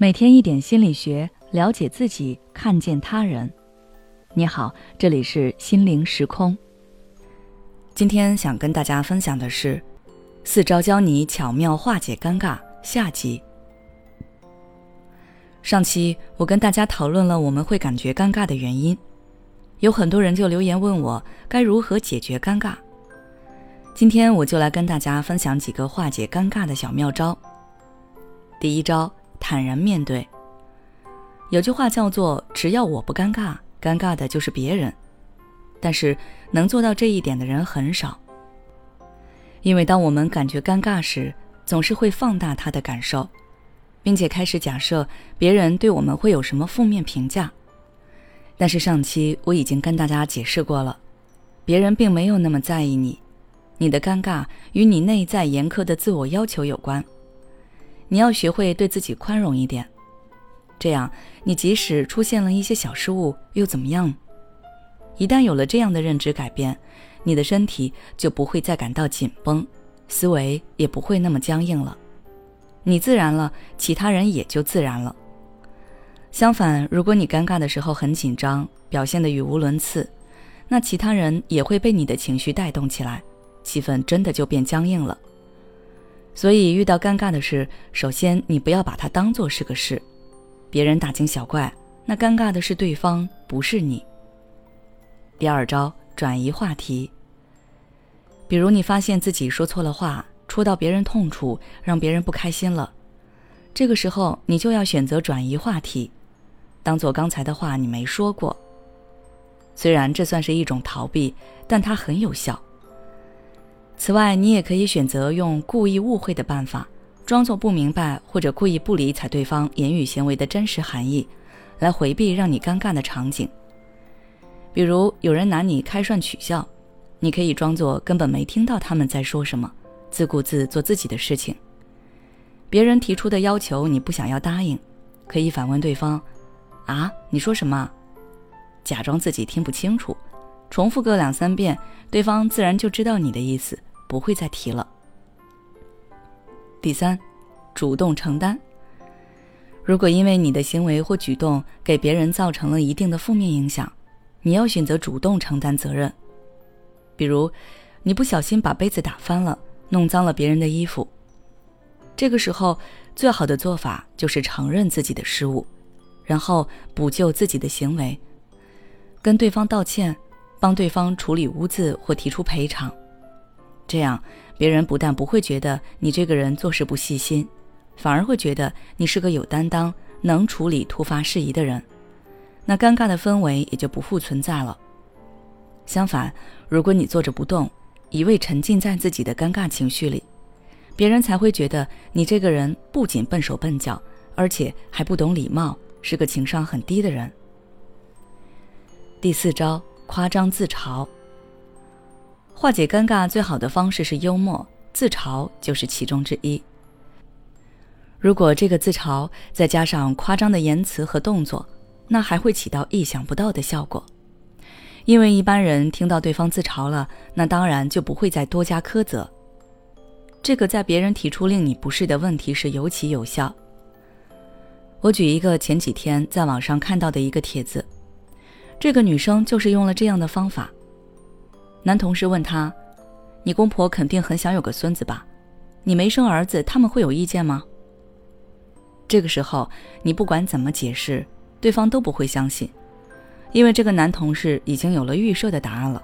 每天一点心理学，了解自己，看见他人。你好，这里是心灵时空。今天想跟大家分享的是四招教你巧妙化解尴尬下集。上期我跟大家讨论了我们会感觉尴尬的原因，有很多人就留言问我该如何解决尴尬。今天我就来跟大家分享几个化解尴尬的小妙招。第一招。坦然面对。有句话叫做“只要我不尴尬，尴尬的就是别人”，但是能做到这一点的人很少。因为当我们感觉尴尬时，总是会放大他的感受，并且开始假设别人对我们会有什么负面评价。但是上期我已经跟大家解释过了，别人并没有那么在意你，你的尴尬与你内在严苛的自我要求有关。你要学会对自己宽容一点，这样你即使出现了一些小失误又怎么样？一旦有了这样的认知改变，你的身体就不会再感到紧绷，思维也不会那么僵硬了。你自然了，其他人也就自然了。相反，如果你尴尬的时候很紧张，表现得语无伦次，那其他人也会被你的情绪带动起来，气氛真的就变僵硬了。所以，遇到尴尬的事，首先你不要把它当做是个事，别人大惊小怪，那尴尬的是对方，不是你。第二招，转移话题。比如你发现自己说错了话，戳到别人痛处，让别人不开心了，这个时候你就要选择转移话题，当做刚才的话你没说过。虽然这算是一种逃避，但它很有效。此外，你也可以选择用故意误会的办法，装作不明白或者故意不理睬对方言语行为的真实含义，来回避让你尴尬的场景。比如有人拿你开涮取笑，你可以装作根本没听到他们在说什么，自顾自做自己的事情。别人提出的要求你不想要答应，可以反问对方：“啊，你说什么？”假装自己听不清楚，重复个两三遍，对方自然就知道你的意思。不会再提了。第三，主动承担。如果因为你的行为或举动给别人造成了一定的负面影响，你要选择主动承担责任。比如，你不小心把杯子打翻了，弄脏了别人的衣服，这个时候最好的做法就是承认自己的失误，然后补救自己的行为，跟对方道歉，帮对方处理污渍或提出赔偿。这样，别人不但不会觉得你这个人做事不细心，反而会觉得你是个有担当、能处理突发事宜的人。那尴尬的氛围也就不复存在了。相反，如果你坐着不动，一味沉浸在自己的尴尬情绪里，别人才会觉得你这个人不仅笨手笨脚，而且还不懂礼貌，是个情商很低的人。第四招，夸张自嘲。化解尴尬最好的方式是幽默，自嘲就是其中之一。如果这个自嘲再加上夸张的言辞和动作，那还会起到意想不到的效果。因为一般人听到对方自嘲了，那当然就不会再多加苛责。这个在别人提出令你不适的问题时尤其有效。我举一个前几天在网上看到的一个帖子，这个女生就是用了这样的方法。男同事问他：“你公婆肯定很想有个孙子吧？你没生儿子，他们会有意见吗？”这个时候，你不管怎么解释，对方都不会相信，因为这个男同事已经有了预设的答案了。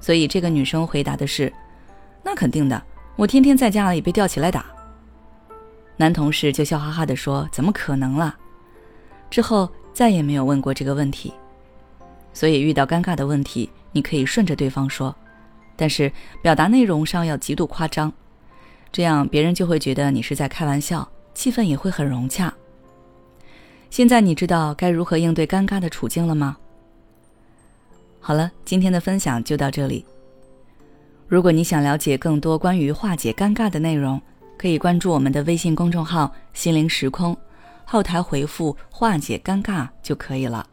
所以，这个女生回答的是：“那肯定的，我天天在家里被吊起来打。”男同事就笑哈哈地说：“怎么可能了？”之后再也没有问过这个问题。所以，遇到尴尬的问题。你可以顺着对方说，但是表达内容上要极度夸张，这样别人就会觉得你是在开玩笑，气氛也会很融洽。现在你知道该如何应对尴尬的处境了吗？好了，今天的分享就到这里。如果你想了解更多关于化解尴尬的内容，可以关注我们的微信公众号“心灵时空”，后台回复“化解尴尬”就可以了。